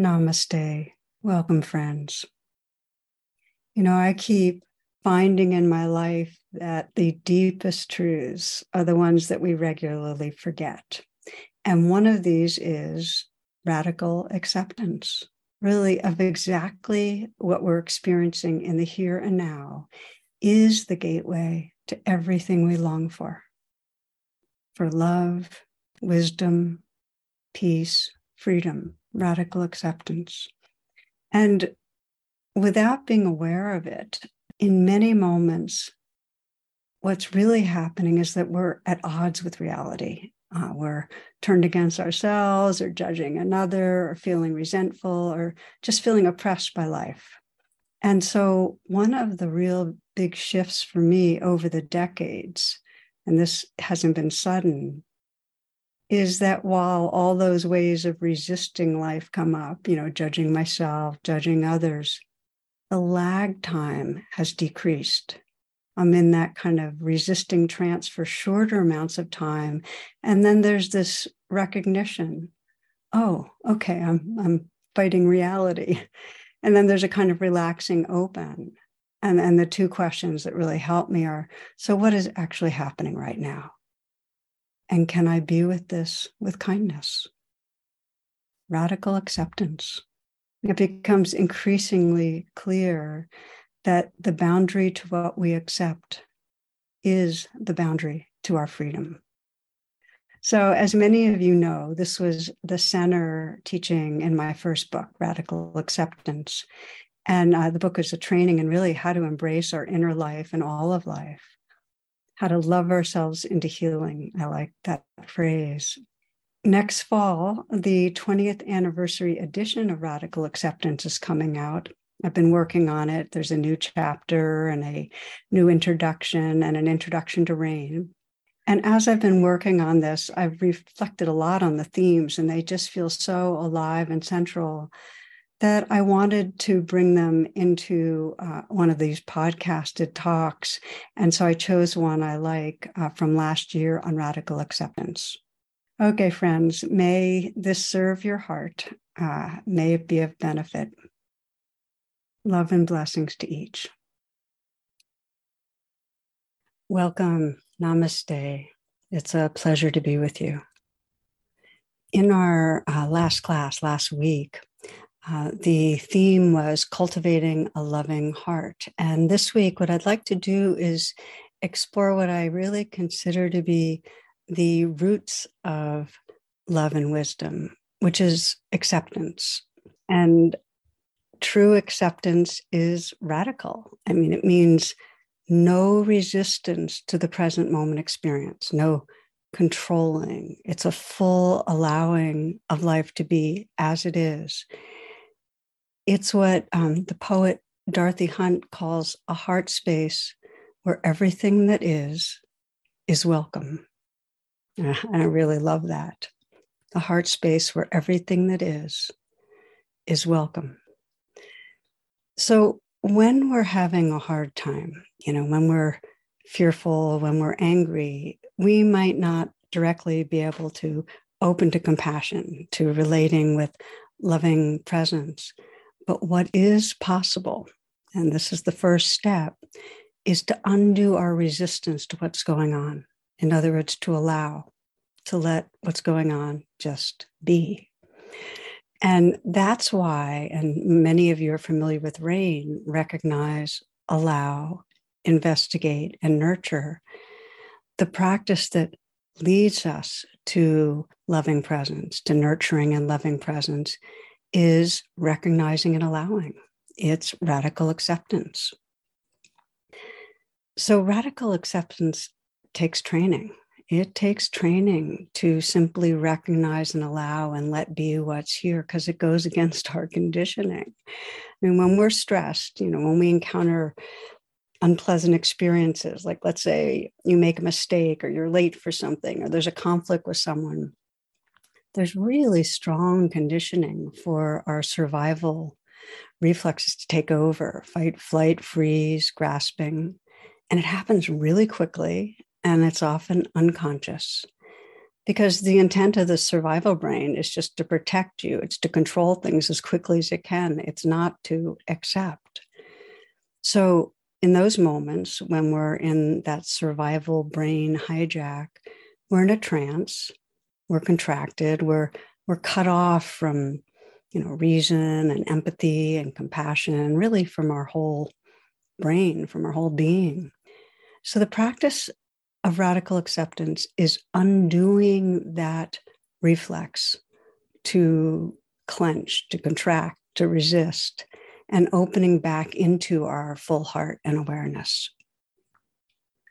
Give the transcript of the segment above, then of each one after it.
Namaste. Welcome, friends. You know, I keep finding in my life that the deepest truths are the ones that we regularly forget. And one of these is radical acceptance, really, of exactly what we're experiencing in the here and now is the gateway to everything we long for for love, wisdom, peace, freedom radical acceptance. And without being aware of it, in many moments, what's really happening is that we're at odds with reality. Uh, we're turned against ourselves or judging another or feeling resentful or just feeling oppressed by life. And so, one of the real big shifts for me over the decades, and this hasn't been sudden, is that while all those ways of resisting life come up, you know, judging myself, judging others, the lag time has decreased. I'm in that kind of resisting trance for shorter amounts of time. And then there's this recognition oh, okay, I'm, I'm fighting reality. And then there's a kind of relaxing open. And, and the two questions that really help me are so, what is actually happening right now? And can I be with this with kindness? Radical acceptance. It becomes increasingly clear that the boundary to what we accept is the boundary to our freedom. So, as many of you know, this was the center teaching in my first book, Radical Acceptance. And uh, the book is a training in really how to embrace our inner life and all of life how to love ourselves into healing. I like that phrase. Next fall, the 20th anniversary edition of Radical Acceptance is coming out. I've been working on it. There's a new chapter and a new introduction and an introduction to rain. And as I've been working on this, I've reflected a lot on the themes, and they just feel so alive and central that I wanted to bring them into uh, one of these podcasted talks. And so I chose one I like uh, from last year on radical acceptance. Okay, friends, may this serve your heart. Uh, may it be of benefit. Love and blessings to each. Welcome. Namaste. It's a pleasure to be with you. In our uh, last class last week, uh, the theme was cultivating a loving heart. And this week, what I'd like to do is explore what I really consider to be the roots of love and wisdom, which is acceptance. And true acceptance is radical. I mean, it means no resistance to the present moment experience, no controlling. It's a full allowing of life to be as it is it's what um, the poet Dorothy Hunt calls a heart space where everything that is is welcome. And I really love that. The heart space where everything that is is welcome. So when we're having a hard time, you know, when we're fearful, when we're angry, we might not directly be able to open to compassion, to relating with loving presence. But what is possible, and this is the first step, is to undo our resistance to what's going on. In other words, to allow, to let what's going on just be. And that's why, and many of you are familiar with RAIN, recognize, allow, investigate, and nurture. The practice that leads us to loving presence, to nurturing and loving presence, is recognizing and allowing. It's radical acceptance. So, radical acceptance takes training. it takes training to simply recognize and allow and let be what's here because it goes against our conditioning. I mean, when we're stressed, you know, when we encounter unpleasant experiences, like let's say you make a mistake or you're late for something or there's a conflict with someone, there's really strong conditioning for our survival reflexes to take over fight, flight, freeze, grasping. And it happens really quickly and it's often unconscious because the intent of the survival brain is just to protect you, it's to control things as quickly as it can, it's not to accept. So, in those moments when we're in that survival brain hijack, we're in a trance, we're contracted, we're we're cut off from you know reason and empathy and compassion really from our whole brain from our whole being so the practice of radical acceptance is undoing that reflex to clench, to contract, to resist, and opening back into our full heart and awareness.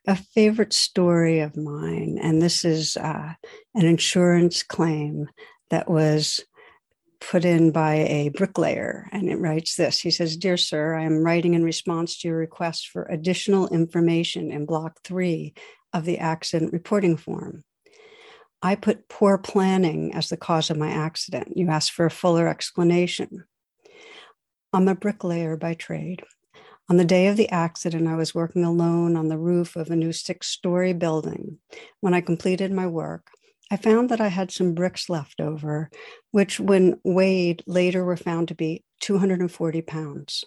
A favorite story of mine, and this is uh, an insurance claim that was put in by a bricklayer, and it writes this He says, Dear sir, I am writing in response to your request for additional information in block three of the accident reporting form. I put poor planning as the cause of my accident. You asked for a fuller explanation. I'm a bricklayer by trade. On the day of the accident, I was working alone on the roof of a new six story building. When I completed my work, I found that I had some bricks left over, which, when weighed, later were found to be 240 pounds.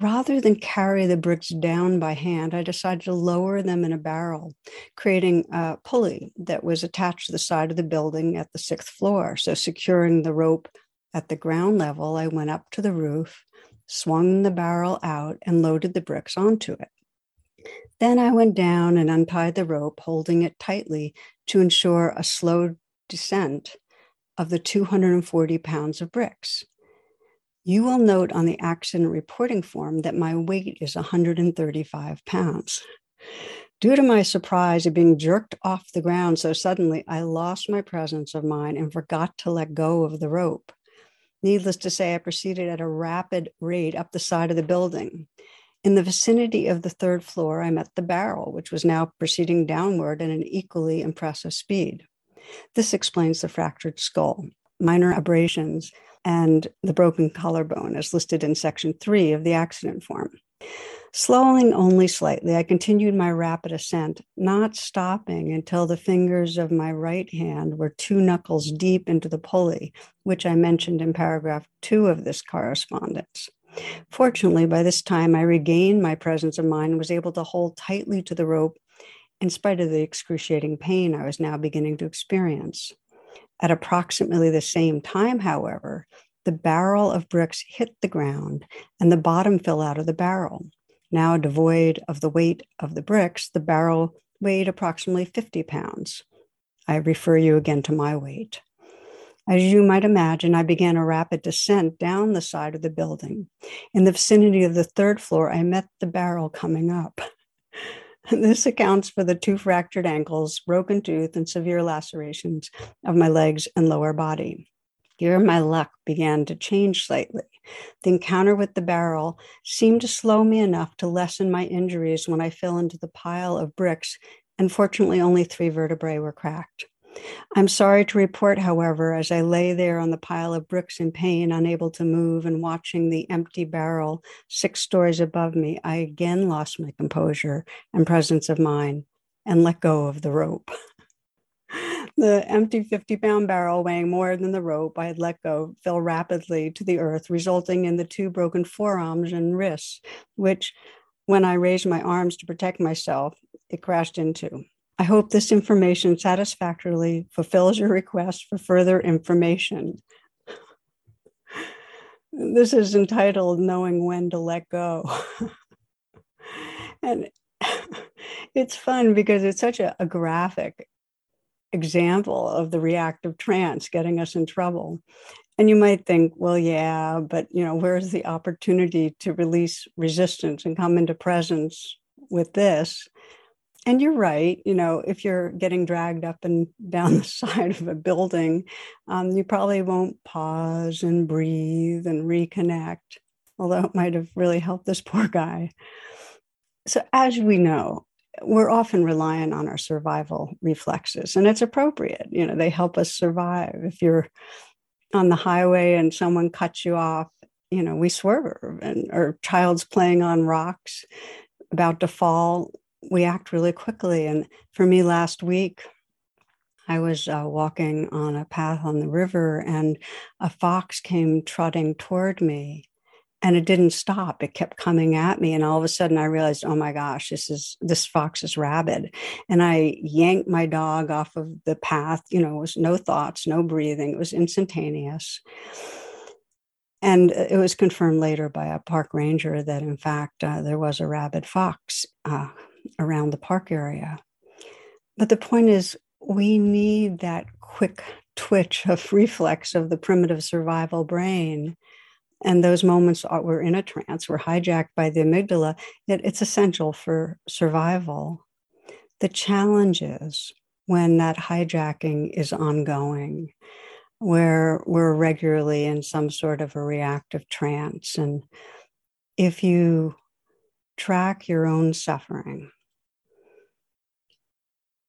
Rather than carry the bricks down by hand, I decided to lower them in a barrel, creating a pulley that was attached to the side of the building at the sixth floor. So, securing the rope at the ground level, I went up to the roof, swung the barrel out, and loaded the bricks onto it. Then I went down and untied the rope, holding it tightly to ensure a slow descent of the 240 pounds of bricks. You will note on the accident reporting form that my weight is 135 pounds. Due to my surprise of being jerked off the ground so suddenly, I lost my presence of mind and forgot to let go of the rope. Needless to say, I proceeded at a rapid rate up the side of the building. In the vicinity of the third floor, I met the barrel, which was now proceeding downward at an equally impressive speed. This explains the fractured skull, minor abrasions, and the broken collarbone, as listed in section three of the accident form. Slowing only slightly, I continued my rapid ascent, not stopping until the fingers of my right hand were two knuckles deep into the pulley, which I mentioned in paragraph two of this correspondence. Fortunately, by this time, I regained my presence of mind and was able to hold tightly to the rope in spite of the excruciating pain I was now beginning to experience. At approximately the same time, however, the barrel of bricks hit the ground and the bottom fell out of the barrel. Now devoid of the weight of the bricks, the barrel weighed approximately 50 pounds. I refer you again to my weight. As you might imagine, I began a rapid descent down the side of the building. In the vicinity of the third floor, I met the barrel coming up. This accounts for the two fractured ankles, broken tooth, and severe lacerations of my legs and lower body. Here, my luck began to change slightly. The encounter with the barrel seemed to slow me enough to lessen my injuries when I fell into the pile of bricks, and fortunately, only three vertebrae were cracked. I'm sorry to report, however, as I lay there on the pile of bricks in pain, unable to move, and watching the empty barrel six stories above me, I again lost my composure and presence of mind and let go of the rope. The empty 50 pound barrel, weighing more than the rope I had let go, fell rapidly to the earth, resulting in the two broken forearms and wrists, which, when I raised my arms to protect myself, it crashed into. I hope this information satisfactorily fulfills your request for further information. this is entitled Knowing When to Let Go. and it's fun because it's such a, a, graphic example of the reactive trance getting us in trouble. And you might think, well, yeah, but you know, where's the opportunity to release resistance and come into presence with this? and you're right. You know, if you're getting dragged up and down the side of a building, um, you probably won't pause and breathe and reconnect, although it might have really helped this poor guy. So, as we know, we're often reliant on our survival reflexes, and it's appropriate. You know, they help us survive. If you're on the highway and someone cuts you off, you know, we swerve, and or child's playing on rocks about to fall, we act really quickly. And for me, last week, I was uh, walking on a path on the river, and a fox came trotting toward me and it didn't stop. It kept coming at me and all of a sudden i realized oh my gosh this is this fox is rabid. And i yanked my dog off of the path you know it was no thoughts no breathing it was instantaneous. And it was confirmed later by a park ranger that in fact uh, there was a rabid fox uh, around the park area. But the point is we need that quick twitch of reflex of the primitive survival brain and those moments are, we're in a trance we're hijacked by the amygdala it, it's essential for survival. The challenge is when that hijacking is ongoing where we're regularly in some sort of a reactive trance. And if you track your own suffering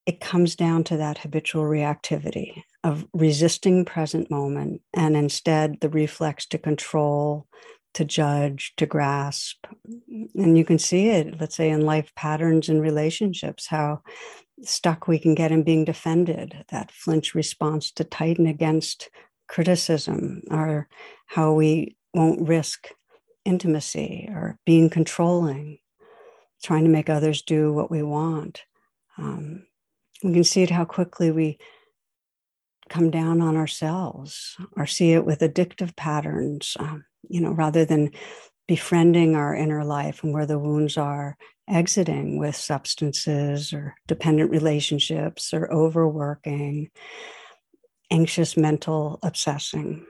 it comes down to that habitual reactivity of resisting present moment and instead the reflex to control to judge to grasp. And you can see it let's say in life patterns and relationships how stuck we can get in being defended that flinch response to tighten against criticism or how we won't risk intimacy or being controlling trying to make others do what we want. Um, we can see it how quickly we come down on ourselves or see it with addictive patterns, um, you know, rather than befriending our inner life and where the wounds are, exiting with substances or dependent relationships or overworking, anxious mental obsessing.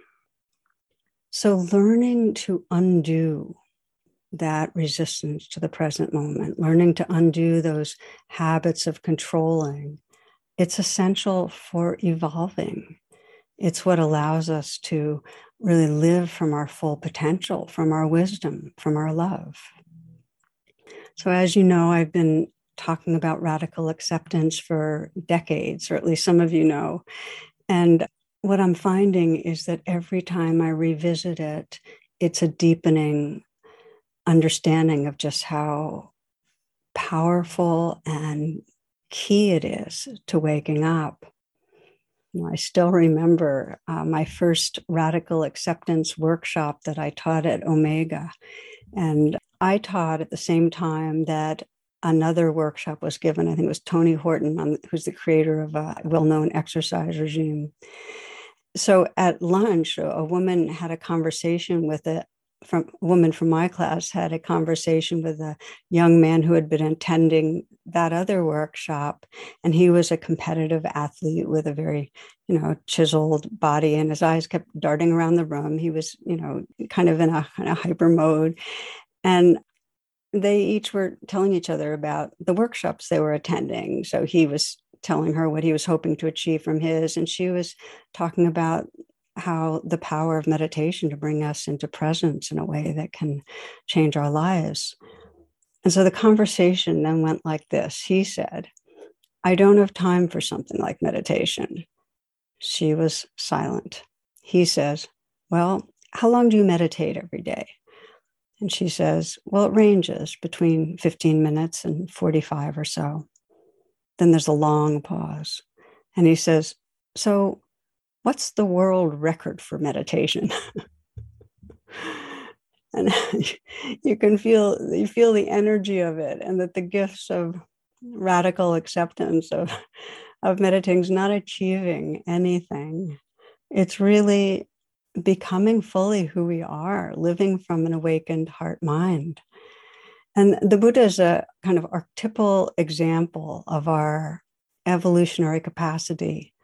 So, learning to undo that resistance to the present moment, learning to undo those habits of controlling it's essential for evolving. It's what allows us to really live from our full potential, from our wisdom, from our love. So, as you know, I've been talking about radical acceptance for decades, or at least some of you know. And what I'm finding is that every time I revisit it, it's a deepening understanding of just how powerful and key it is to waking up. I still remember uh, my first radical acceptance workshop that I taught at Omega. And I taught at the same time that another workshop was given. I think it was Tony Horton, who's the creator of a well known exercise regime. So at lunch, a woman had a conversation with a, from a woman from my class had a conversation with a young man who had been attending that other workshop and he was a competitive athlete with a very you know chiseled body and his eyes kept darting around the room. He was you know kind of in a kind of hyper mode. And they each were telling each other about the workshops they were attending. So he was telling her what he was hoping to achieve from his and she was talking about how the power of meditation to bring us into presence in a way that can change our lives. And so the conversation then went like this He said, I don't have time for something like meditation. She was silent. He says, Well, how long do you meditate every day? And she says, Well, it ranges between 15 minutes and 45 or so. Then there's a long pause. And he says, So what's the world record for meditation? and you can feel you feel the energy of it and that the gifts of radical acceptance of of meditating is not achieving anything it's really becoming fully who we are living from an awakened heart mind and the buddha is a kind of archetypal example of our evolutionary capacity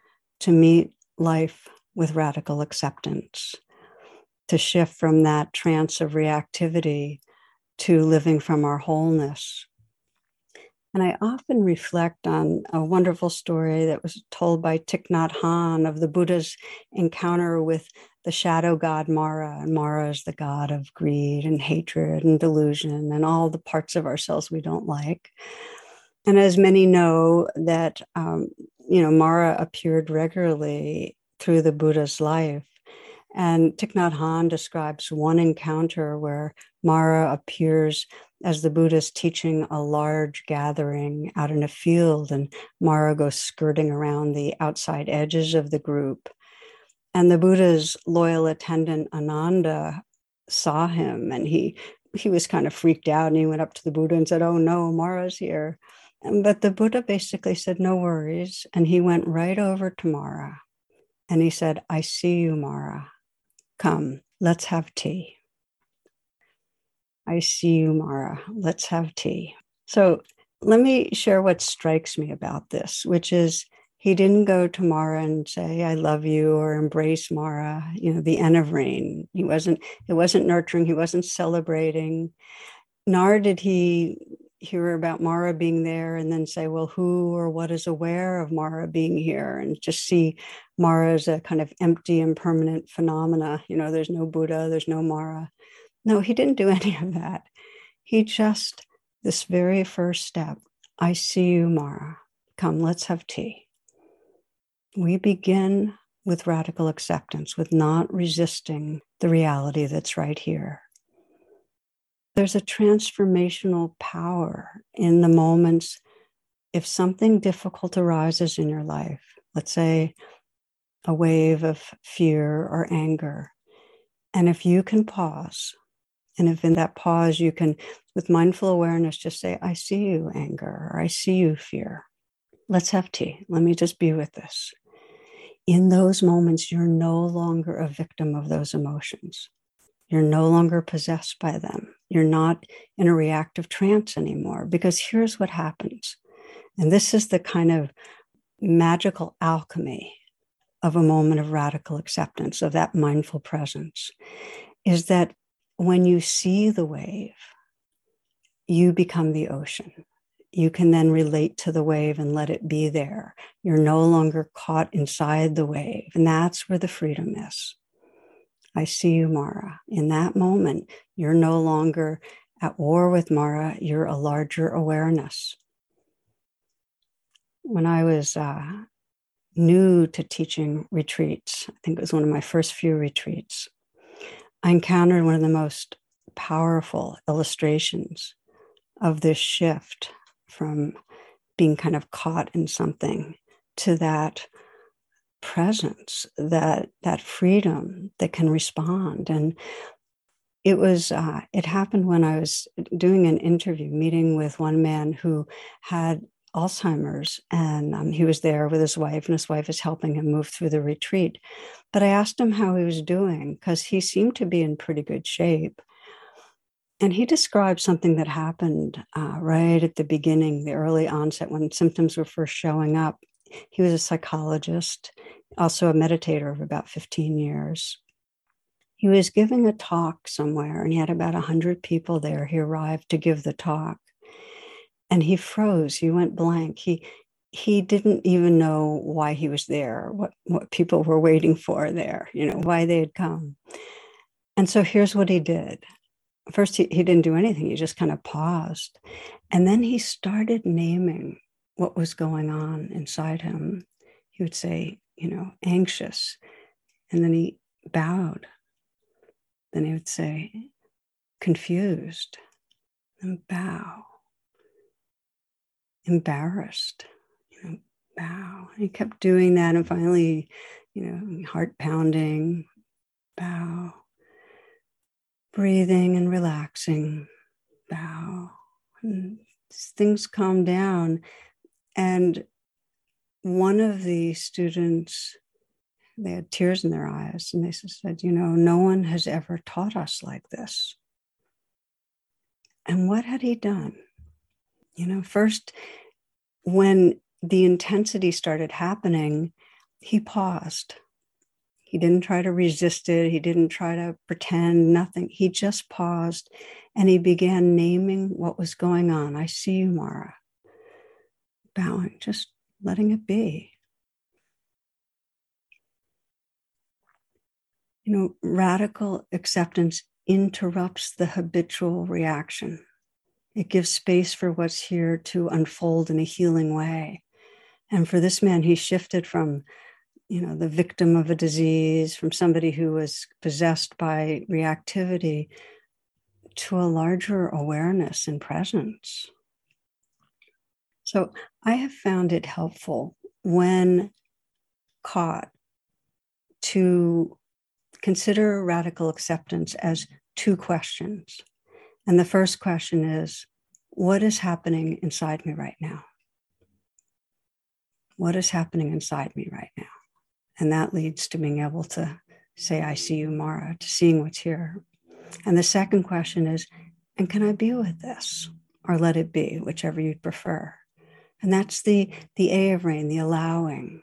to meet life with radical acceptance, to shift from that trance of reactivity to living from our wholeness. And I often reflect on a wonderful story that was told by Thich Nhat Hanh of the Buddha's encounter with the shadow god Mara. And Mara is the god of greed and hatred and delusion and all the parts of ourselves we don't like. And as many know, that um, you know Mara appeared regularly through the Buddha's life. And Thich Nhat Hanh describes one encounter where Mara appears as the Buddha is teaching a large gathering out in a field, and Mara goes skirting around the outside edges of the group. And the Buddha's loyal attendant Ananda saw him, and he he was kind of freaked out, and he went up to the Buddha and said, "Oh no, Mara's here." But the Buddha basically said, "No worries," and he went right over to Mara, and he said, "I see you, Mara. Come, let's have tea." I see you, Mara. Let's have tea. So let me share what strikes me about this, which is he didn't go to Mara and say, I love you or embrace Mara, you know, the N of rain. He wasn't, it wasn't nurturing, he wasn't celebrating. Nor did he hear about Mara being there and then say, well, who or what is aware of Mara being here and just see Mara as a kind of empty, impermanent phenomena. You know, there's no Buddha, there's no Mara. No, he didn't do any of that. He just, this very first step, I see you, Mara. Come, let's have tea. We begin with radical acceptance, with not resisting the reality that's right here. There's a transformational power in the moments if something difficult arises in your life, let's say a wave of fear or anger, and if you can pause and if in that pause you can, with mindful awareness, just say, I see you, anger, or I see you, fear. Let's have tea. Let me just be with this. In those moments, you're no longer a victim of those emotions. You're no longer possessed by them. You're not in a reactive trance anymore. Because here's what happens. And this is the kind of magical alchemy of a moment of radical acceptance, of that mindful presence, is that when you see the wave, you become the ocean. You can then relate to the wave and let it be there. You're no longer caught inside the wave. And that's where the freedom is. I see you, Mara. In that moment, you're no longer at war with Mara, you're a larger awareness. When I was uh, new to teaching retreats, I think it was one of my first few retreats, I encountered one of the most powerful illustrations of this shift from being kind of caught in something to that presence that that freedom that can respond and it was uh, it happened when i was doing an interview meeting with one man who had Alzheimer's, and um, he was there with his wife, and his wife is helping him move through the retreat. But I asked him how he was doing because he seemed to be in pretty good shape. And he described something that happened uh, right at the beginning, the early onset when symptoms were first showing up. He was a psychologist, also a meditator of about 15 years. He was giving a talk somewhere, and he had about 100 people there. He arrived to give the talk and he froze. He went blank. He he didn't even know why he was there what what people were waiting for there you know why they had come. And so here's what he did. First he, he didn't do anything. He just kind of paused. And then he started naming what was going on inside him he would say you know anxious and then he bowed then he would say confused and bow embarrassed, you know, bow. And he kept doing that. And finally, you know, heart pounding, bow, breathing and relaxing, bow. And things calm down. And one of the students, they had tears in their eyes, and they said, You know, no one has ever taught us like this. And what had he done? You know, first, when the intensity started happening, he paused. He didn't try to resist it. He didn't try to pretend nothing. He just paused and he began naming what was going on. I see you, Mara. Bowing, just letting it be. You know, radical acceptance interrupts the habitual reaction. It gives space for what's here to unfold in a healing way. And for this man, he shifted from, you know, the victim of a disease, from somebody who was possessed by reactivity to a larger awareness and presence. So I have found it helpful when caught to consider radical acceptance as two questions. And the first question is what is happening inside me right now? What is happening inside me right now? And that leads to being able to say, I see you, Mara, to seeing what's here. And the second question is, and can I be with this? Or let it be, whichever you'd prefer. And that's the, the A of rain, the allowing.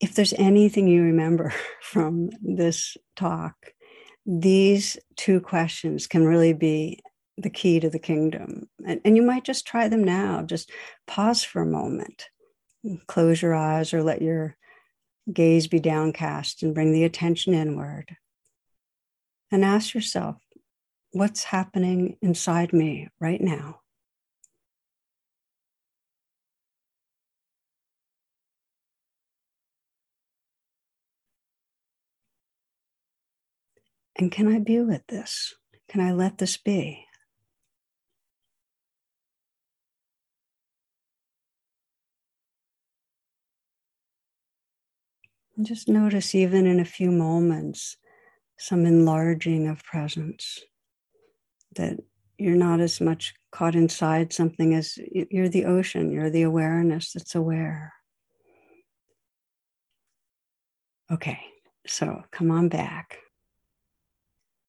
If there's anything you remember from this talk, these two questions can really be the key to the kingdom. And, and you might just try them now. Just pause for a moment, close your eyes, or let your gaze be downcast and bring the attention inward. And ask yourself, what's happening inside me right now? And can I be with this? Can I let this be? And just notice, even in a few moments, some enlarging of presence, that you're not as much caught inside something as you're the ocean, you're the awareness that's aware. Okay, so come on back.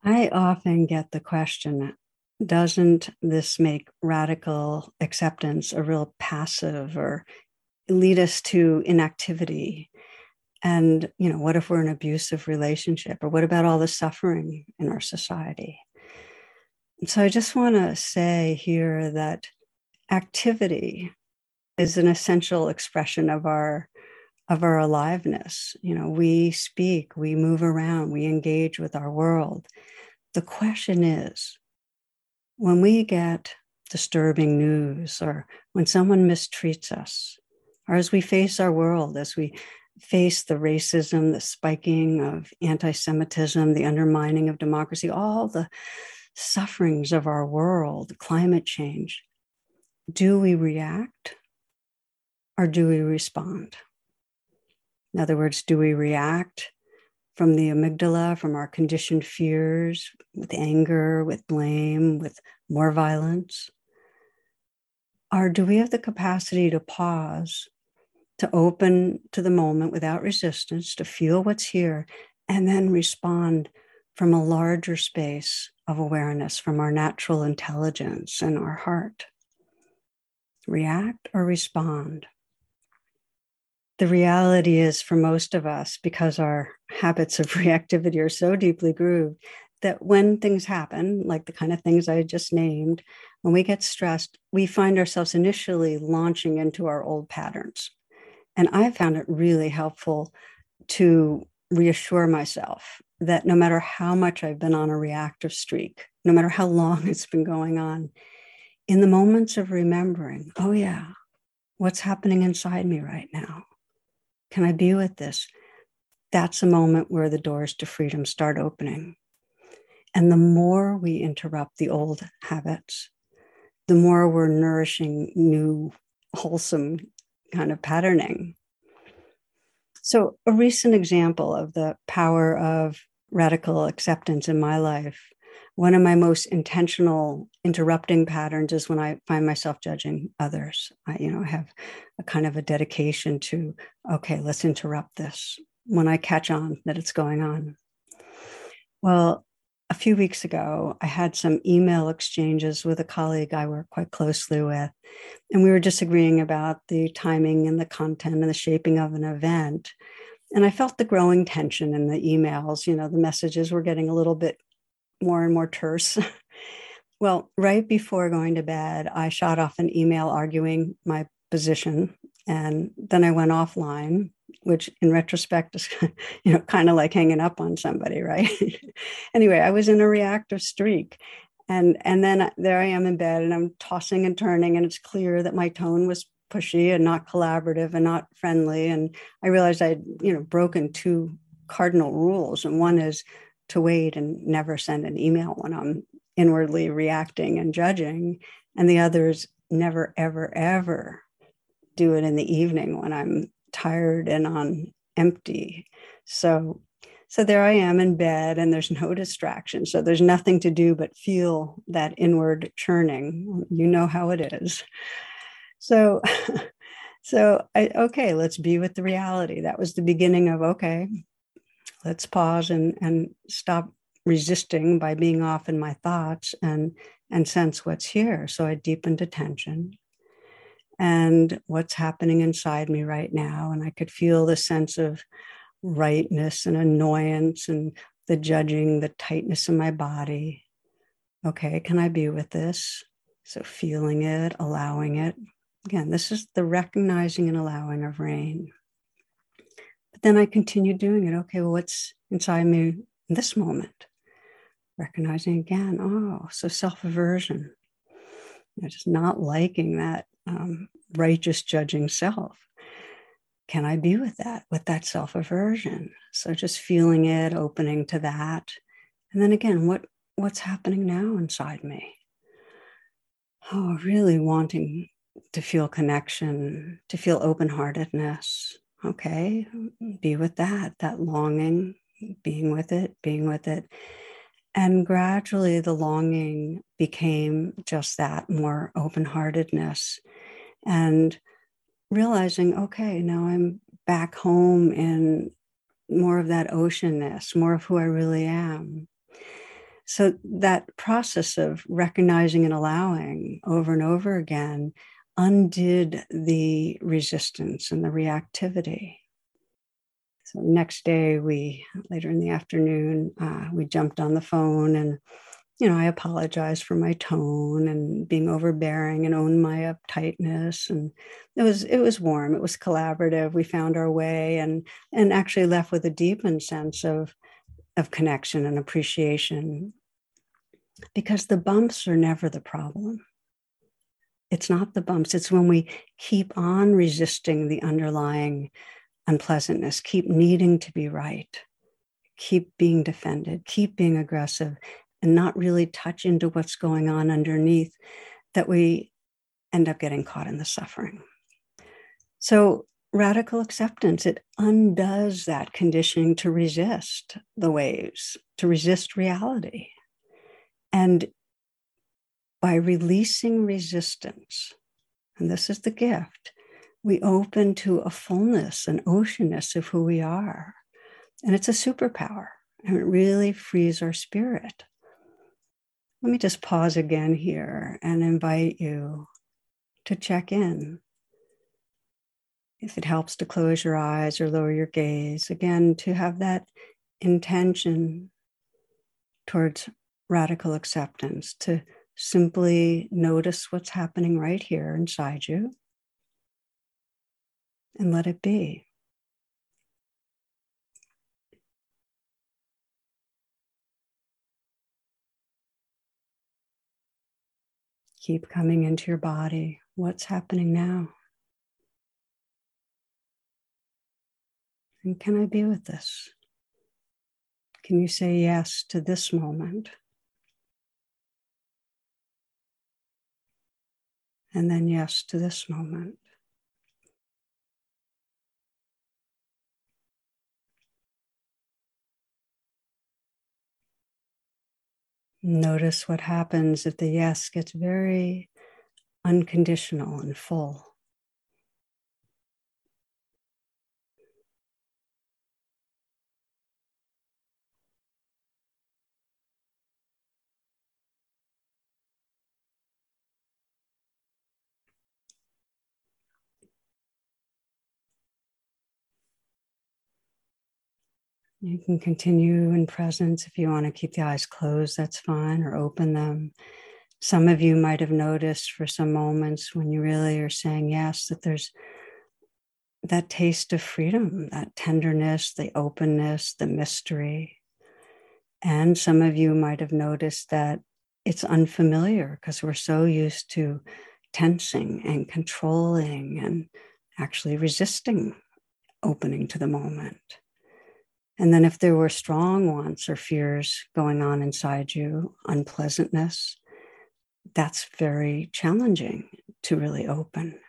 I often get the question doesn't this make radical acceptance a real passive or lead us to inactivity? And, you know, what if we're in an abusive relationship? Or what about all the suffering in our society? So I just want to say here that activity is an essential expression of our of our aliveness. You know, we speak, we move around, we engage with our world. The question is when we get disturbing news or when someone mistreats us, or as we face our world, as we face the racism, the spiking of anti Semitism, the undermining of democracy, all the sufferings of our world, climate change, do we react or do we respond? In other words, do we react from the amygdala, from our conditioned fears, with anger, with blame, with more violence? Or do we have the capacity to pause, to open to the moment without resistance, to feel what's here, and then respond from a larger space of awareness, from our natural intelligence and our heart? React or respond? The reality is for most of us, because our habits of reactivity are so deeply grooved, that when things happen, like the kind of things I just named, when we get stressed, we find ourselves initially launching into our old patterns. And I found it really helpful to reassure myself that no matter how much I've been on a reactive streak, no matter how long it's been going on, in the moments of remembering, oh, yeah, what's happening inside me right now? Can I be with this? That's a moment where the doors to freedom start opening. And the more we interrupt the old habits, the more we're nourishing new, wholesome kind of patterning. So, a recent example of the power of radical acceptance in my life one of my most intentional interrupting patterns is when I find myself judging others. I, you know, have a kind of a dedication to, okay, let's interrupt this when I catch on that it's going on. Well, a few weeks ago, I had some email exchanges with a colleague I work quite closely with, and we were disagreeing about the timing and the content and the shaping of an event. And I felt the growing tension in the emails. You know, the messages were getting a little bit more and more terse. well, right before going to bed, I shot off an email arguing my position. And then I went offline, which in retrospect is, you know, kind of like hanging up on somebody, right? anyway, I was in a reactive streak. And, and then there I am in bed and I'm tossing and turning, and it's clear that my tone was pushy and not collaborative and not friendly. And I realized I'd, you know, broken two cardinal rules. And one is to wait and never send an email when I'm inwardly reacting and judging. And the others never, ever, ever do it in the evening when I'm tired and on empty. So so there I am in bed and there's no distraction. So there's nothing to do but feel that inward churning. You know how it is. So so I okay, let's be with the reality. That was the beginning of okay, let's pause and and stop resisting by being off in my thoughts and and sense what's here. So I deepened attention and what's happening inside me right now. And I could feel the sense of rightness and annoyance and the judging, the tightness in my body. Okay, can I be with this? So feeling it, allowing it. Again, this is the recognizing and allowing of rain. But then I continue doing it. Okay, well, what's inside me in this moment? Recognizing again, oh, so self aversion. Just not liking that um, righteous judging self. Can I be with that, with that self aversion? So just feeling it, opening to that. And then again, what, what's happening now inside me? Oh, really wanting to feel connection, to feel open heartedness. Okay, be with that, that longing, being with it, being with it. And gradually the longing became just that more open heartedness and realizing, okay, now I'm back home in more of that oceanness, more of who I really am. So that process of recognizing and allowing over and over again undid the resistance and the reactivity. So next day, we later in the afternoon, uh, we jumped on the phone and you know, I apologized for my tone and being overbearing and owned my uptightness. And it was it was warm. It was collaborative. We found our way and and actually left with a deepened sense of of connection and appreciation. Because the bumps are never the problem. It's not the bumps. It's when we keep on resisting the underlying unpleasantness, keep needing to be right, keep being defended, keep being aggressive, and not really touch into what's going on underneath, that we end up getting caught in the suffering. So, radical acceptance, it undoes that conditioning to resist the waves, to resist reality. And by releasing resistance, and this is the gift, we open to a fullness, an oceanness of who we are. And it's a superpower, and it really frees our spirit. Let me just pause again here and invite you to check in. If it helps to close your eyes or lower your gaze, again, to have that intention towards radical acceptance, to simply notice what's happening right here inside you and let it be. Keep coming into your body. What's happening now? And can I be with this? Can you say yes to this moment? And then yes to this moment. Notice what happens if the yes gets very unconditional and full. You can continue in presence if you want to keep the eyes closed, that's fine, or open them. Some of you might have noticed for some moments when you really are saying yes that there's that taste of freedom, that tenderness, the openness, the mystery. And some of you might have noticed that it's unfamiliar because we're so used to tensing and controlling and actually resisting opening to the moment. And then, if there were strong wants or fears going on inside you, unpleasantness, that's very challenging to really open.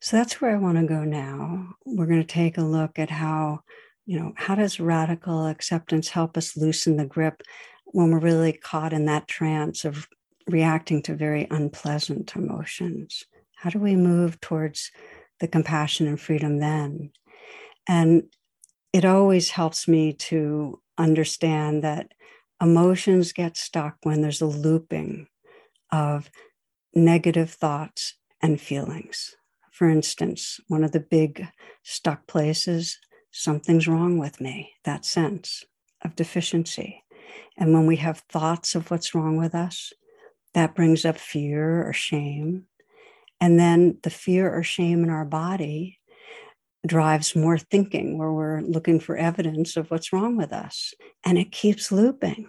So that's where I want to go now. We're going to take a look at how, you know, how does radical acceptance help us loosen the grip when we're really caught in that trance of reacting to very unpleasant emotions? How do we move towards the compassion and freedom then? And it always helps me to understand that emotions get stuck when there's a looping of negative thoughts and feelings. For instance, one of the big stuck places, something's wrong with me, that sense of deficiency. And when we have thoughts of what's wrong with us, that brings up fear or shame. And then the fear or shame in our body drives more thinking where we're looking for evidence of what's wrong with us. And it keeps looping.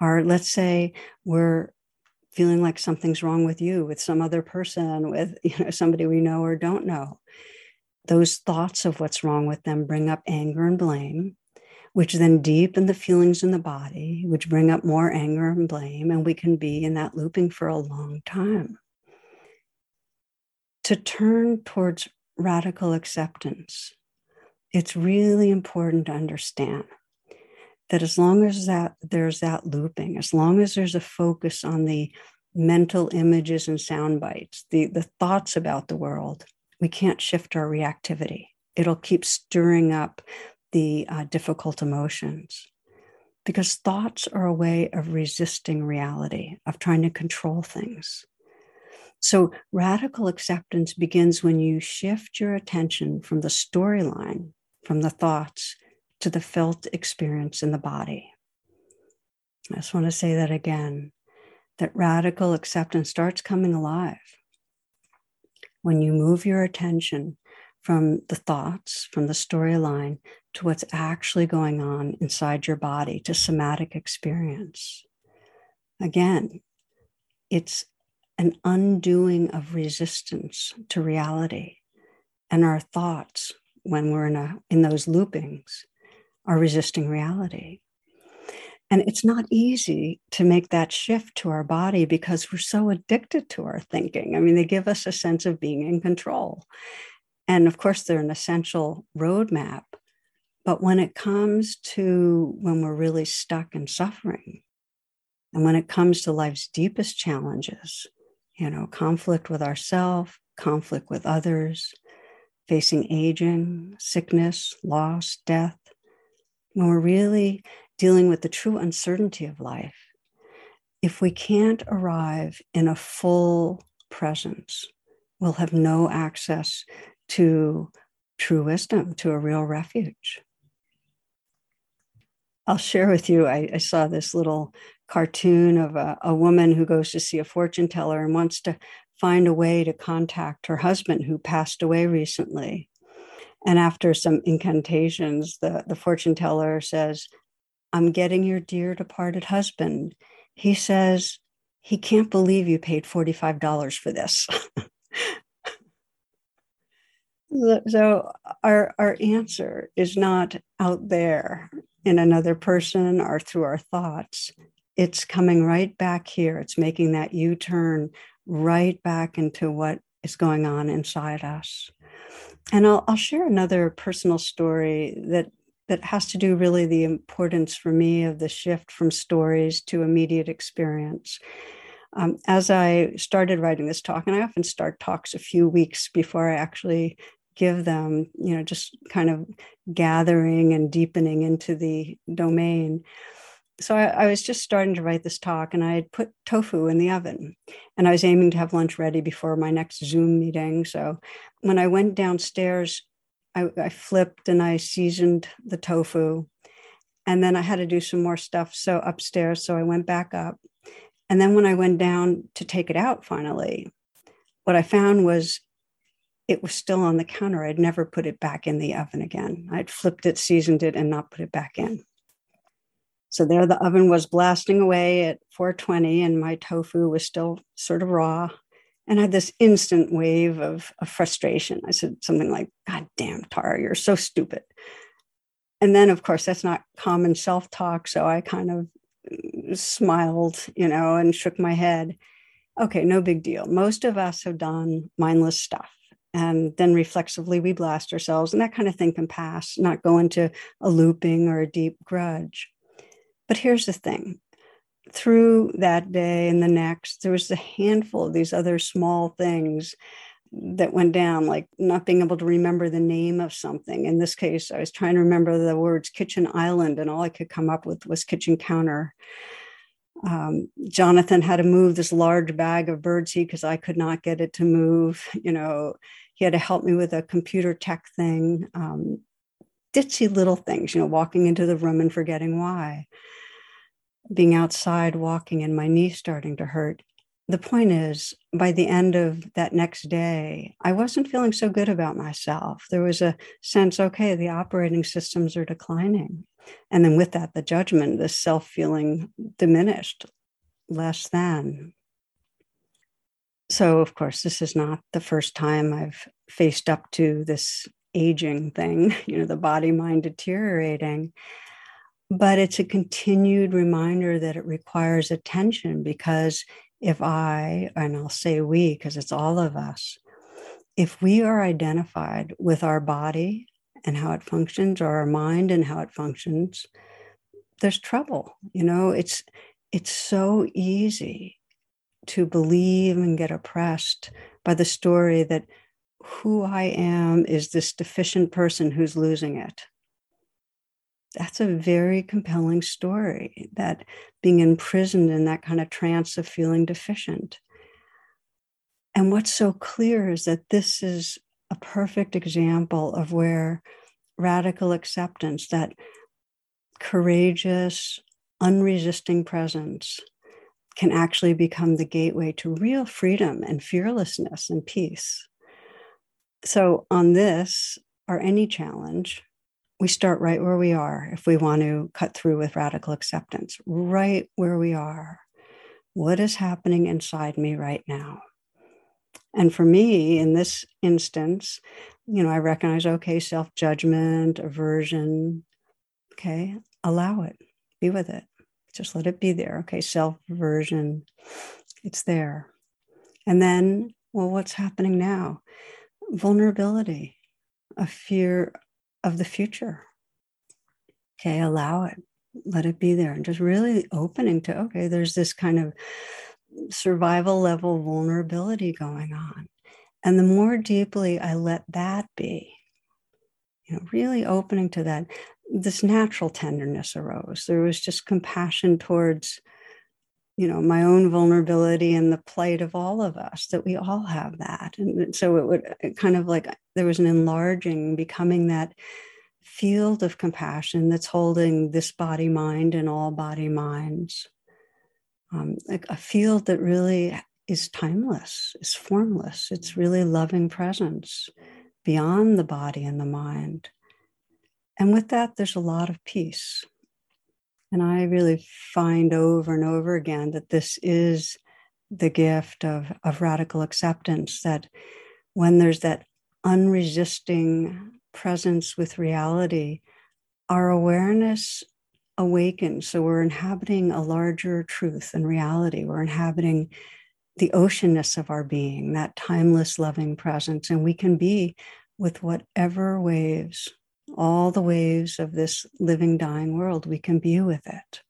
Or let's say we're feeling like something's wrong with you, with some other person, with you know somebody we know or don't know. Those thoughts of what's wrong with them bring up anger and blame, which then deepen the feelings in the body, which bring up more anger and blame, and we can be in that looping for a long time. To turn towards radical acceptance, it's really important to understand that as long as that there's that looping, as long as there's a focus on the mental images and sound bites, the, the thoughts about the world, we can't shift our reactivity. It'll keep stirring up the uh, difficult emotions because thoughts are a way of resisting reality, of trying to control things. So, radical acceptance begins when you shift your attention from the storyline, from the thoughts, to the felt experience in the body. I just want to say that again that radical acceptance starts coming alive when you move your attention from the thoughts, from the storyline, to what's actually going on inside your body, to somatic experience. Again, it's an undoing of resistance to reality. And our thoughts, when we're in, a, in those loopings, are resisting reality. And it's not easy to make that shift to our body because we're so addicted to our thinking. I mean, they give us a sense of being in control. And of course, they're an essential roadmap. But when it comes to when we're really stuck and suffering, and when it comes to life's deepest challenges, you know, conflict with ourselves, conflict with others, facing aging, sickness, loss, death, when we're really dealing with the true uncertainty of life, if we can't arrive in a full presence, we'll have no access to true wisdom, to a real refuge. I'll share with you, I, I saw this little cartoon of a, a woman who goes to see a fortune teller and wants to find a way to contact her husband who passed away recently. And after some incantations, the, the fortune teller says, I'm getting your dear departed husband. He says, he can't believe you paid $45 for this. so our, our answer is not out there in another person or through our thoughts it's coming right back here. It's making that U turn right back into what is going on inside us. And I'll, I'll share another personal story that that has to do really the importance for me of the shift from stories to immediate experience. Um, as I started writing this talk, and I often start talks a few weeks before I actually give them, you know, just kind of gathering and deepening into the domain so I, I, was just starting to write this talk and I had put tofu in the oven and I was aiming to have lunch ready before my next Zoom meeting. So when I went downstairs, I, I flipped and I seasoned the tofu. And then I had to do some more stuff. So upstairs, so I went back up And then when I went down to take it out finally, what I found was it was still on the counter. I'd never put it back in the oven again. I'd flipped it, seasoned it, and not put it back in. So there the oven was blasting away at 420, and my tofu was still sort of raw. And I had this instant wave of, of frustration. I said something like, God damn, Tara, you're so stupid. And then, of course, that's not common self talk. So I kind of mm, smiled, you know, and shook my head. Okay, no big deal. Most of us have done mindless stuff and then reflexively we blast ourselves and that kind of thing can pass not go into a looping or a deep grudge but here's the thing. Through that day and the next there was a handful of these other small things that went down like not being able to remember the name of something. In this case i was trying to remember the words kitchen island and all i could come up with was kitchen counter. Um, jonathan had to move this large bag of birdseed because i could not get it to move you know. He had to help me with a computer tech thing, um, ditzy little things, you know, walking into the room and forgetting why, being outside walking and my knee starting to hurt. The point is, by the end of that next day, I wasn't feeling so good about myself. There was a sense, okay, the operating systems are declining. And then with that, the judgment, the self feeling diminished, less than, so, of course, this is not the first time I've faced up to this aging thing, you know, the body mind deteriorating. But it's a continued reminder that it requires attention because if I, and I'll say we, because it's all of us, if we are identified with our body and how it functions, or our mind and how it functions, there's trouble. You know, it's it's so easy to believe and get oppressed by the story that who I am is this deficient person who's losing it. That's a very compelling story that being imprisoned in that kind of trance of feeling deficient. And what's so clear is that this is a perfect example of where radical acceptance, that courageous, unresisting presence, can actually become the gateway to real freedom and fearlessness and peace. So, on this or any challenge, we start right where we are if we want to cut through with radical acceptance, right where we are. What is happening inside me right now? And for me, in this instance, you know, I recognize okay, self judgment, aversion. Okay, allow it, be with it. Just let it be there. Okay, self aversion, it's there. And then, well, what's happening now? Vulnerability, a fear of the future. Okay, allow it, let it be there, and just really opening to, okay, there's this kind of survival level vulnerability going on. And the more deeply I let that be, you know, really opening to that, this natural tenderness arose. There was just compassion towards, you know, my own vulnerability and the plight of all of us, that we all have that. And so it would it kind of like there was an enlarging, becoming that field of compassion that's holding this body mind and all body minds. Um, like a field that really is timeless, is formless. It's really loving presence beyond the body and the mind. And with that, there's a lot of peace. And I really find over and over again that this is the gift of, of radical acceptance that when there's that unresisting presence with reality, our awareness awakens. So we're inhabiting a larger truth and reality. We're inhabiting the oceanness of our being, that timeless, loving presence. And we can be with whatever waves all the waves of this living, dying world. We can be with it.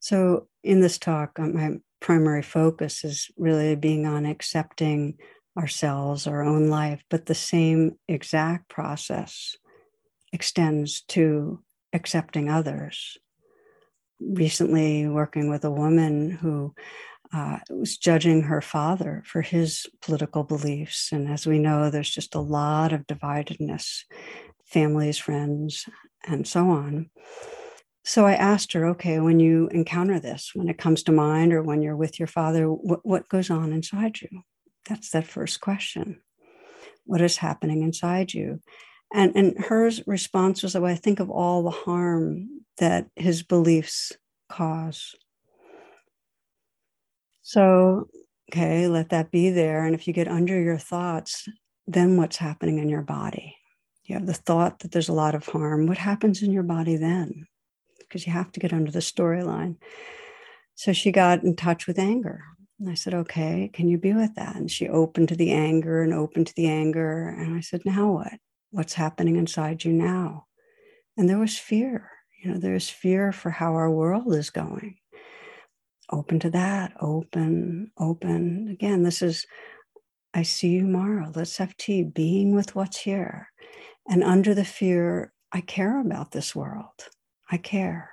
So, in this talk, uh, my primary focus is really being on accepting ourselves, our own life, but the same exact process extends to accepting others. Recently, working with a woman who uh, was judging her father for his political beliefs. And as we know, there's just a lot of dividedness, families, friends. and so on. So I asked her, okay, when you encounter this, when it comes to mind or when you're with your father, what, what goes on inside you? That's that first question. What is happening inside you? And, and her response was, well, I think of all the harm that his beliefs cause. So, okay, let that be there. And if you get under your thoughts, then what's happening in your body? You have the thought that there's a lot of harm. What happens in your body then? Because you have to get under the storyline. So she got in touch with anger. And I said, okay, can you be with that? And she opened to the anger and opened to the anger. And I said, now what? What's happening inside you now? And there was fear. You know, there's fear for how our world is going. Open to that, open, open. Again, this is, I see you Mara. Let's have tea, being with what's here. And under the fear, I care about this world. I care.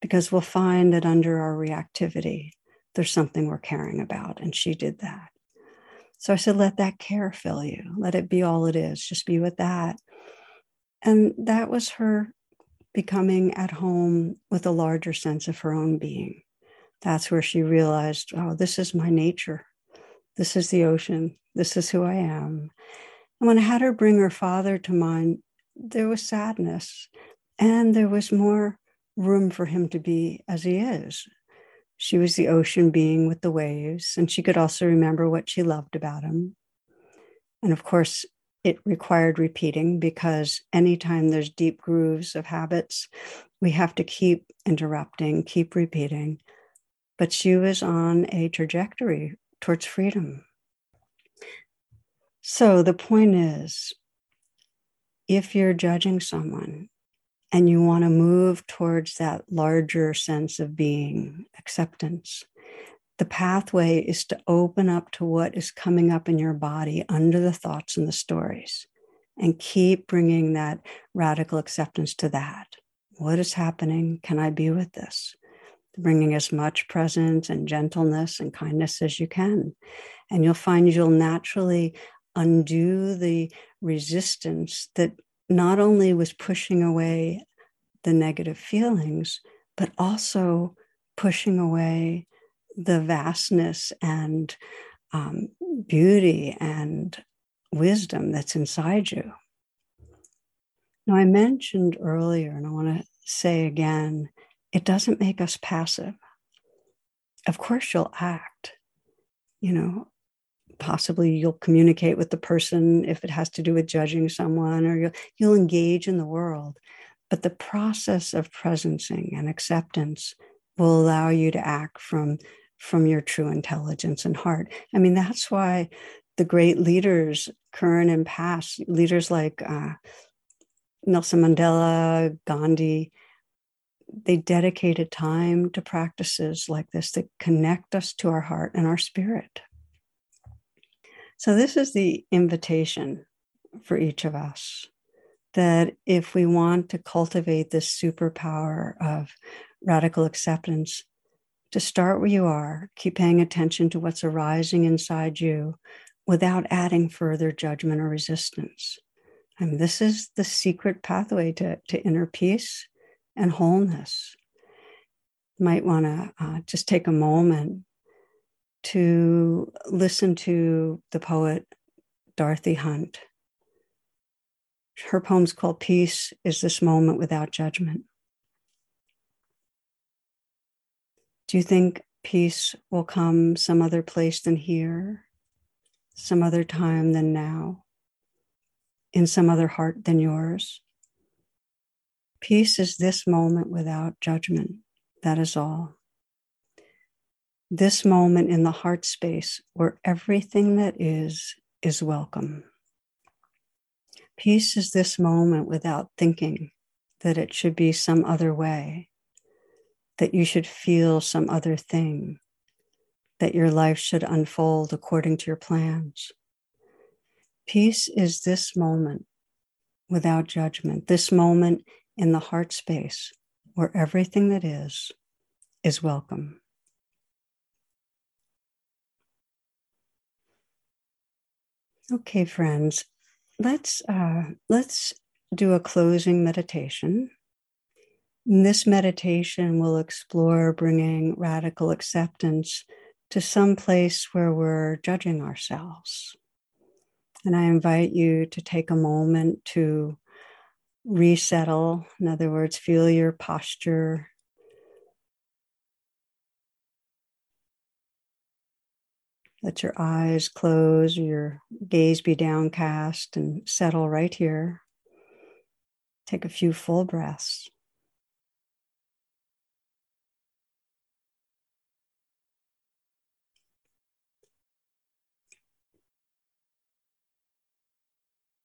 Because we'll find that under our reactivity, there's something we're caring about. And she did that. So I said, let that care fill you. Let it be all it is. Just be with that. And that was her becoming at home with a larger sense of her own being. That's where she realized, oh, this is my nature. This is the ocean. This is who I am. And when I had her bring her father to mind, there was sadness and there was more room for him to be as he is. She was the ocean being with the waves, and she could also remember what she loved about him. And of course, it required repeating because anytime there's deep grooves of habits, we have to keep interrupting, keep repeating. But she was on a trajectory towards freedom. So the point is if you're judging someone and you want to move towards that larger sense of being, acceptance, the pathway is to open up to what is coming up in your body under the thoughts and the stories and keep bringing that radical acceptance to that. What is happening? Can I be with this? Bringing as much presence and gentleness and kindness as you can. And you'll find you'll naturally undo the resistance that not only was pushing away the negative feelings, but also pushing away the vastness and um, beauty and wisdom that's inside you. Now, I mentioned earlier, and I want to say again, it doesn't make us passive. Of course, you'll act. You know, possibly you'll communicate with the person if it has to do with judging someone or you'll, you'll engage in the world but the process of presencing and acceptance will allow you to act from from your true intelligence and heart i mean that's why the great leaders current and past leaders like uh, nelson mandela gandhi they dedicated time to practices like this that connect us to our heart and our spirit so, this is the invitation for each of us that if we want to cultivate this superpower of radical acceptance, to start where you are, keep paying attention to what's arising inside you without adding further judgment or resistance. And this is the secret pathway to, to inner peace and wholeness. You might want to uh, just take a moment to listen to the poet Dorothy Hunt. Her poem's called Peace is This Moment Without Judgment. Do you think peace will come some other place than here, some other time than now, in some other heart than yours? Peace is this moment without judgment. That is all this moment in the heart space where everything that is is welcome. Peace is this moment without thinking that it should be some other way, that you should feel some other thing, that your life should unfold according to your plans. Peace is this moment without judgment, this moment in the heart space where everything that is is welcome. Okay, friends, let's uh, let's do a closing meditation. And this meditation will explore bringing radical acceptance to some place where we're judging ourselves. And I invite you to take a moment to resettle. In other words, feel your posture. Let your eyes close, your gaze be downcast, and settle right here. Take a few full breaths.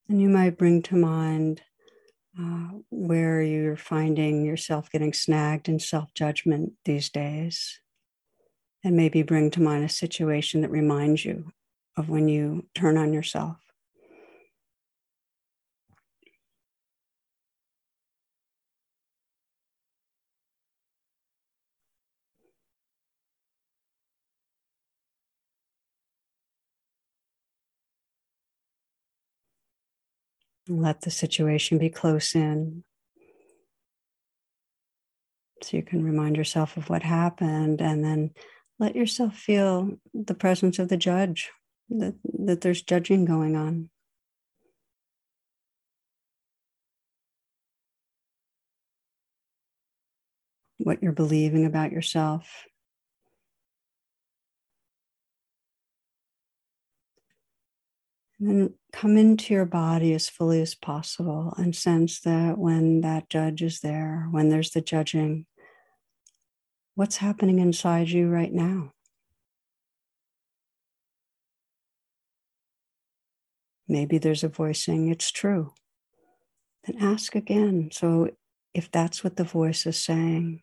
And you might bring to mind uh, where you're finding yourself getting snagged in self judgment these days. And maybe bring to mind a situation that reminds you of when you turn on yourself. Let the situation be close in. So you can remind yourself of what happened and then let yourself feel the presence of the judge, that, that there's judging going on. What you're believing about yourself. And then come into your body as fully as possible and sense that when that judge is there, when there's the judging, what's happening inside you right now? Maybe there's a voice saying it's true. Then ask again. So, if that's what the voice is saying,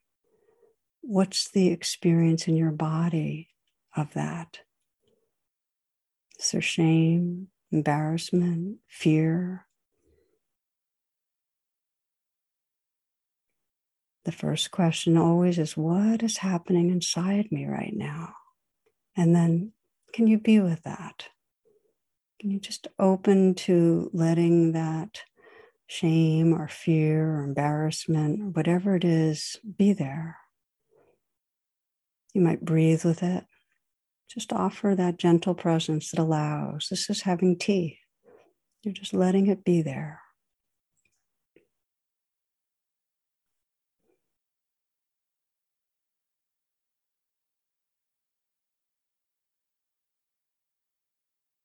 what's the experience in your body of that? Is there shame? Embarrassment, fear. The first question always is What is happening inside me right now? And then, can you be with that? Can you just open to letting that shame or fear or embarrassment or whatever it is be there? You might breathe with it. Just offer that gentle presence that allows. This is having tea. You're just letting it be there.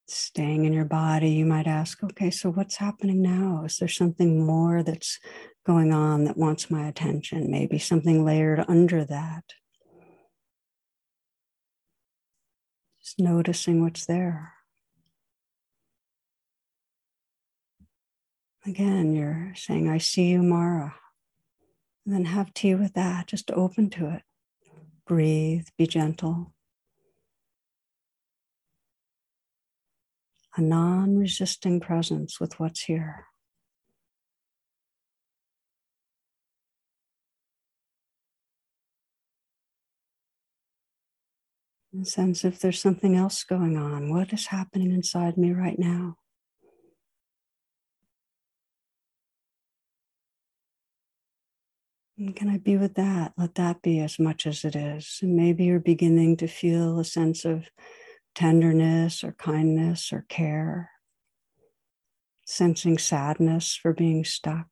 Staying in your body, you might ask, okay, so what's happening now? Is there something more that's going on that wants my attention? Maybe something layered under that. Just noticing what's there. Again, you're saying, I see you, Mara. And then have tea with that, just open to it. Breathe, be gentle. A non resisting presence with what's here. A sense if there's something else going on. What is happening inside me right now? And can I be with that? Let that be as much as it is. And maybe you're beginning to feel a sense of tenderness or kindness or care, sensing sadness for being stuck.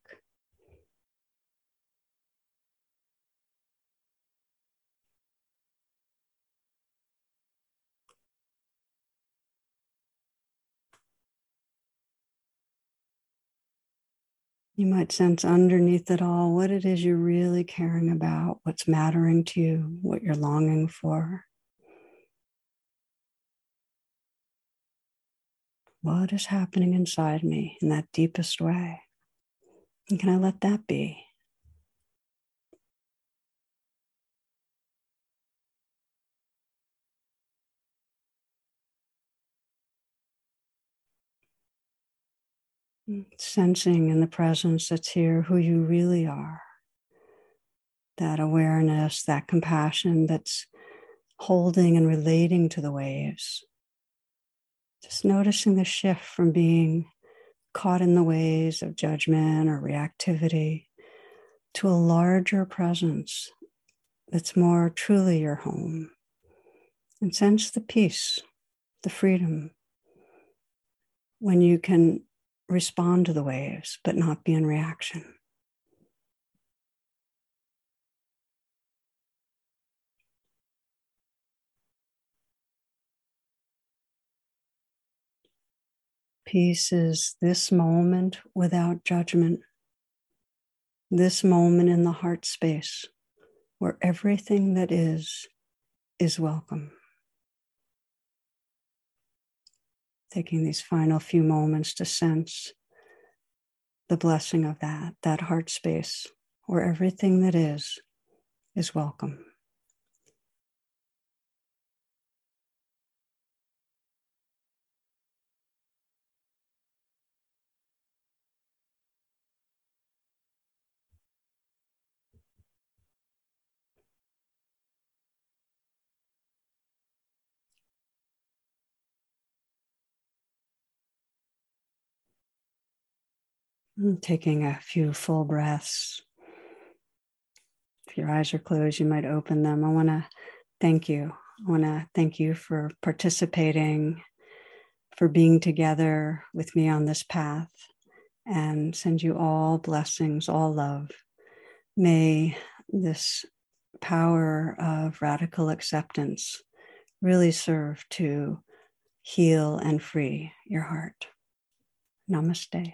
You might sense underneath it all what it is you're really caring about, what's mattering to you, what you're longing for. What is happening inside me in that deepest way? And can I let that be? Sensing in the presence that's here who you really are. That awareness, that compassion that's holding and relating to the waves. Just noticing the shift from being caught in the ways of judgment or reactivity to a larger presence that's more truly your home. And sense the peace, the freedom, when you can respond to the waves but not be in reaction. Peace is this moment without judgment, this moment in the heart space where everything that is is welcome. Taking these final few moments to sense the blessing of that, that heart space where everything that is is welcome. Mm, taking a few full breaths. If your eyes are closed, you might open them. I want to thank you. I want to thank you for participating, for being together with me on this path, and send you all blessings, all love. May this power of radical acceptance really serve to heal and free your heart. Namaste.